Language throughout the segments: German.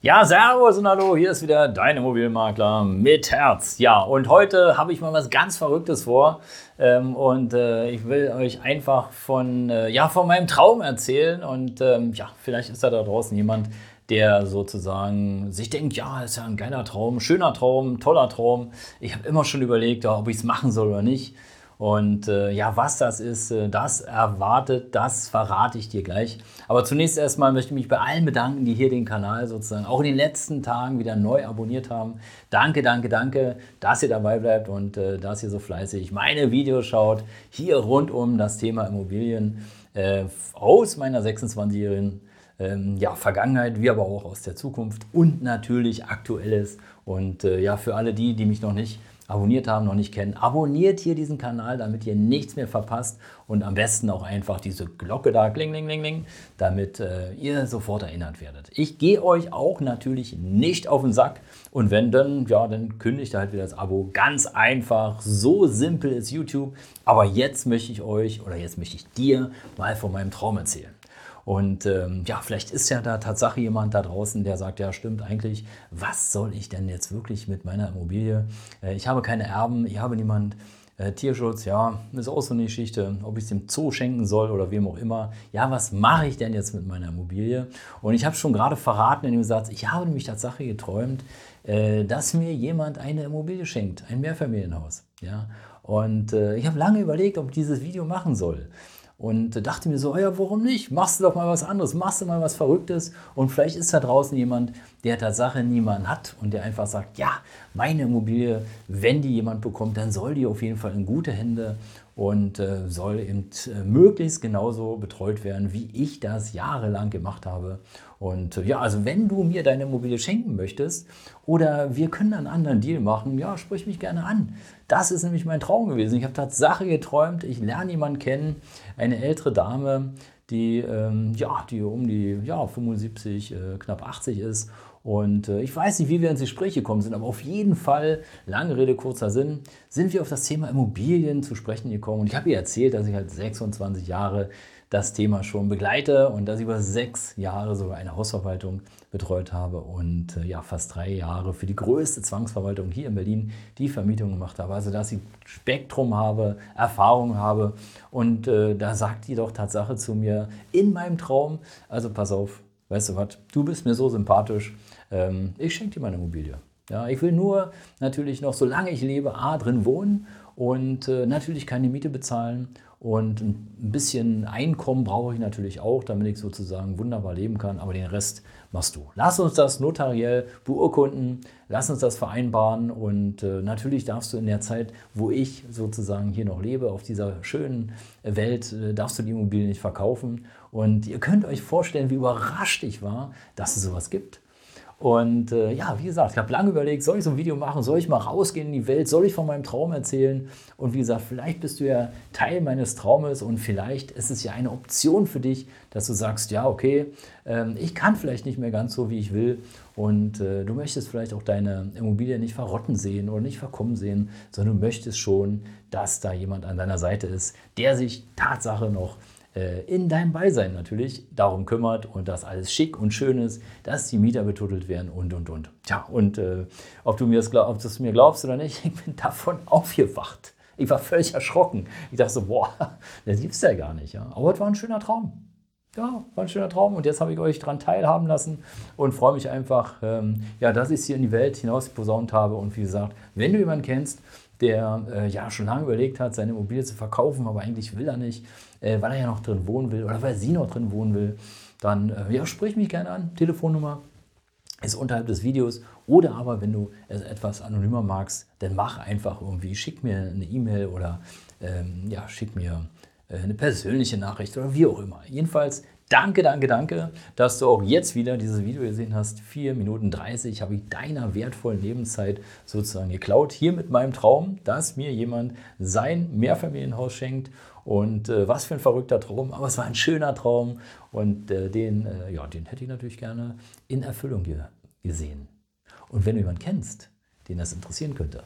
Ja, Servus und Hallo, hier ist wieder dein Immobilienmakler mit Herz. Ja, und heute habe ich mal was ganz Verrücktes vor ähm, und äh, ich will euch einfach von, äh, ja, von meinem Traum erzählen und ähm, ja, vielleicht ist da da draußen jemand, der sozusagen sich denkt, ja, ist ja ein geiler Traum, schöner Traum, toller Traum. Ich habe immer schon überlegt, ob ich es machen soll oder nicht. Und äh, ja, was das ist, äh, das erwartet, das verrate ich dir gleich. Aber zunächst erstmal möchte ich mich bei allen bedanken, die hier den Kanal sozusagen auch in den letzten Tagen wieder neu abonniert haben. Danke, danke, danke, dass ihr dabei bleibt und äh, dass ihr so fleißig meine Videos schaut. Hier rund um das Thema Immobilien äh, aus meiner 26-jährigen ähm, ja, Vergangenheit, wie aber auch aus der Zukunft und natürlich Aktuelles. Und äh, ja, für alle die, die mich noch nicht abonniert haben, noch nicht kennen, abonniert hier diesen Kanal, damit ihr nichts mehr verpasst und am besten auch einfach diese Glocke da, kling, kling, kling, kling, damit äh, ihr sofort erinnert werdet. Ich gehe euch auch natürlich nicht auf den Sack und wenn dann, ja, dann kündigt halt wieder das Abo. Ganz einfach, so simpel ist YouTube. Aber jetzt möchte ich euch oder jetzt möchte ich dir mal von meinem Traum erzählen. Und ähm, ja, vielleicht ist ja da Tatsache jemand da draußen, der sagt, ja stimmt eigentlich, was soll ich denn jetzt wirklich mit meiner Immobilie? Äh, ich habe keine Erben, ich habe niemand. Äh, Tierschutz, ja, ist auch so eine Geschichte, ob ich es dem Zoo schenken soll oder wem auch immer. Ja, was mache ich denn jetzt mit meiner Immobilie? Und ich habe schon gerade verraten in dem Satz, ich habe nämlich Tatsache geträumt, äh, dass mir jemand eine Immobilie schenkt, ein Mehrfamilienhaus. Ja? Und äh, ich habe lange überlegt, ob ich dieses Video machen soll. Und dachte mir so, ja, warum nicht? Machst du doch mal was anderes, machst du mal was Verrücktes. Und vielleicht ist da draußen jemand, der Tatsache niemanden hat und der einfach sagt, ja, meine Immobilie, wenn die jemand bekommt, dann soll die auf jeden Fall in gute Hände und äh, soll eben äh, möglichst genauso betreut werden, wie ich das jahrelang gemacht habe. Und äh, ja, also wenn du mir deine Immobilie schenken möchtest oder wir können einen anderen Deal machen, ja, sprich mich gerne an. Das ist nämlich mein Traum gewesen. Ich habe Tatsache geträumt, ich lerne jemanden kennen, eine ältere Dame, die, ähm, ja, die um die ja, 75, äh, knapp 80 ist und äh, ich weiß nicht, wie wir ins Gespräch gekommen sind, aber auf jeden Fall, lange Rede, kurzer Sinn, sind wir auf das Thema Immobilien zu sprechen gekommen. Und ich habe ihr erzählt, dass ich halt 26 Jahre das Thema schon begleite und dass ich über sechs Jahre sogar eine Hausverwaltung betreut habe und äh, ja, fast drei Jahre für die größte Zwangsverwaltung hier in Berlin die Vermietung gemacht habe. Also, dass ich Spektrum habe, Erfahrung habe. Und äh, da sagt die doch Tatsache zu mir in meinem Traum, also pass auf, weißt du was, du bist mir so sympathisch, ähm, ich schenke dir meine Immobilie. Ja, ich will nur natürlich noch, solange ich lebe, A, drin wohnen und äh, natürlich keine Miete bezahlen. Und ein bisschen Einkommen brauche ich natürlich auch, damit ich sozusagen wunderbar leben kann. Aber den Rest machst du. Lass uns das notariell beurkunden, lass uns das vereinbaren. Und äh, natürlich darfst du in der Zeit, wo ich sozusagen hier noch lebe, auf dieser schönen Welt, äh, darfst du die Immobilie nicht verkaufen. Und ihr könnt euch vorstellen, wie überrascht ich war, dass es sowas gibt. Und äh, ja, wie gesagt, ich habe lange überlegt, soll ich so ein Video machen, soll ich mal rausgehen in die Welt, soll ich von meinem Traum erzählen? Und wie gesagt, vielleicht bist du ja Teil meines Traumes und vielleicht ist es ja eine Option für dich, dass du sagst, ja, okay, ähm, ich kann vielleicht nicht mehr ganz so, wie ich will. Und äh, du möchtest vielleicht auch deine Immobilie nicht verrotten sehen oder nicht verkommen sehen, sondern du möchtest schon, dass da jemand an deiner Seite ist, der sich Tatsache noch in deinem Beisein natürlich darum kümmert und dass alles schick und schön ist, dass die Mieter betuttelt werden und und und. Tja, und äh, ob du mir das, ob du es mir glaubst oder nicht, ich bin davon aufgewacht. Ich war völlig erschrocken. Ich dachte so, boah, das gibt's ja gar nicht. Ja. Aber es war ein schöner Traum. Ja, war ein schöner Traum und jetzt habe ich euch daran teilhaben lassen und freue mich einfach, ähm, ja, dass ich es hier in die Welt hinaus posaunt habe. Und wie gesagt, wenn du jemanden kennst, der äh, ja schon lange überlegt hat, seine Immobilie zu verkaufen, aber eigentlich will er nicht, äh, weil er ja noch drin wohnen will oder weil sie noch drin wohnen will, dann äh, ja, sprich mich gerne an. Telefonnummer ist unterhalb des Videos. Oder aber, wenn du es etwas anonymer magst, dann mach einfach irgendwie, schick mir eine E-Mail oder ähm, ja, schick mir äh, eine persönliche Nachricht oder wie auch immer. Jedenfalls Danke, danke, danke, dass du auch jetzt wieder dieses Video gesehen hast. 4 Minuten 30 habe ich deiner wertvollen Lebenszeit sozusagen geklaut. Hier mit meinem Traum, dass mir jemand sein Mehrfamilienhaus schenkt. Und äh, was für ein verrückter Traum, aber es war ein schöner Traum und äh, den, äh, ja, den hätte ich natürlich gerne in Erfüllung ge gesehen. Und wenn du jemanden kennst, den das interessieren könnte,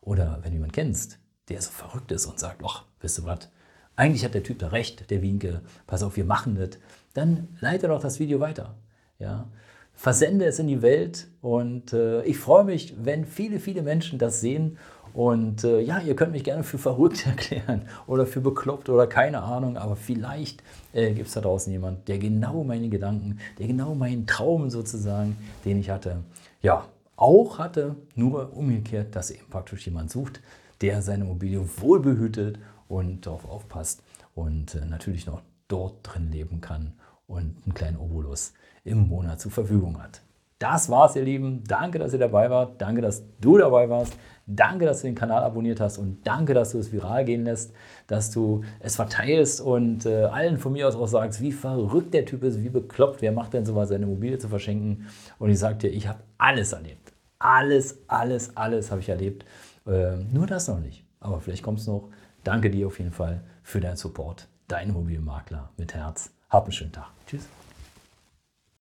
oder wenn du jemanden kennst, der so verrückt ist und sagt, ach, wisst ihr was, eigentlich hat der Typ da recht, der Winke, pass auf, wir machen das, dann leite doch das Video weiter. Ja? Versende es in die Welt und äh, ich freue mich, wenn viele, viele Menschen das sehen. Und äh, ja, ihr könnt mich gerne für verrückt erklären oder für bekloppt oder keine Ahnung, aber vielleicht äh, gibt es da draußen jemand, der genau meine Gedanken, der genau meinen Traum sozusagen, den ich hatte, ja, auch hatte, nur umgekehrt, dass eben praktisch jemand sucht, der seine Immobilie wohlbehütet und darauf aufpasst und äh, natürlich noch dort drin leben kann und einen kleinen Obolus im Monat zur Verfügung hat. Das war's, ihr Lieben. Danke, dass ihr dabei wart. Danke, dass du dabei warst. Danke, dass du den Kanal abonniert hast und danke, dass du es viral gehen lässt, dass du es verteilst und äh, allen von mir aus auch sagst, wie verrückt der Typ ist, wie bekloppt, wer macht denn sowas, seine Immobilie zu verschenken. Und ich sage dir, ich habe alles erlebt. Alles, alles, alles habe ich erlebt. Äh, nur das noch nicht. Aber vielleicht kommt es noch. Danke dir auf jeden Fall für deinen Support. Dein Immobilienmakler mit Herz. Hab einen schönen Tag. Tschüss.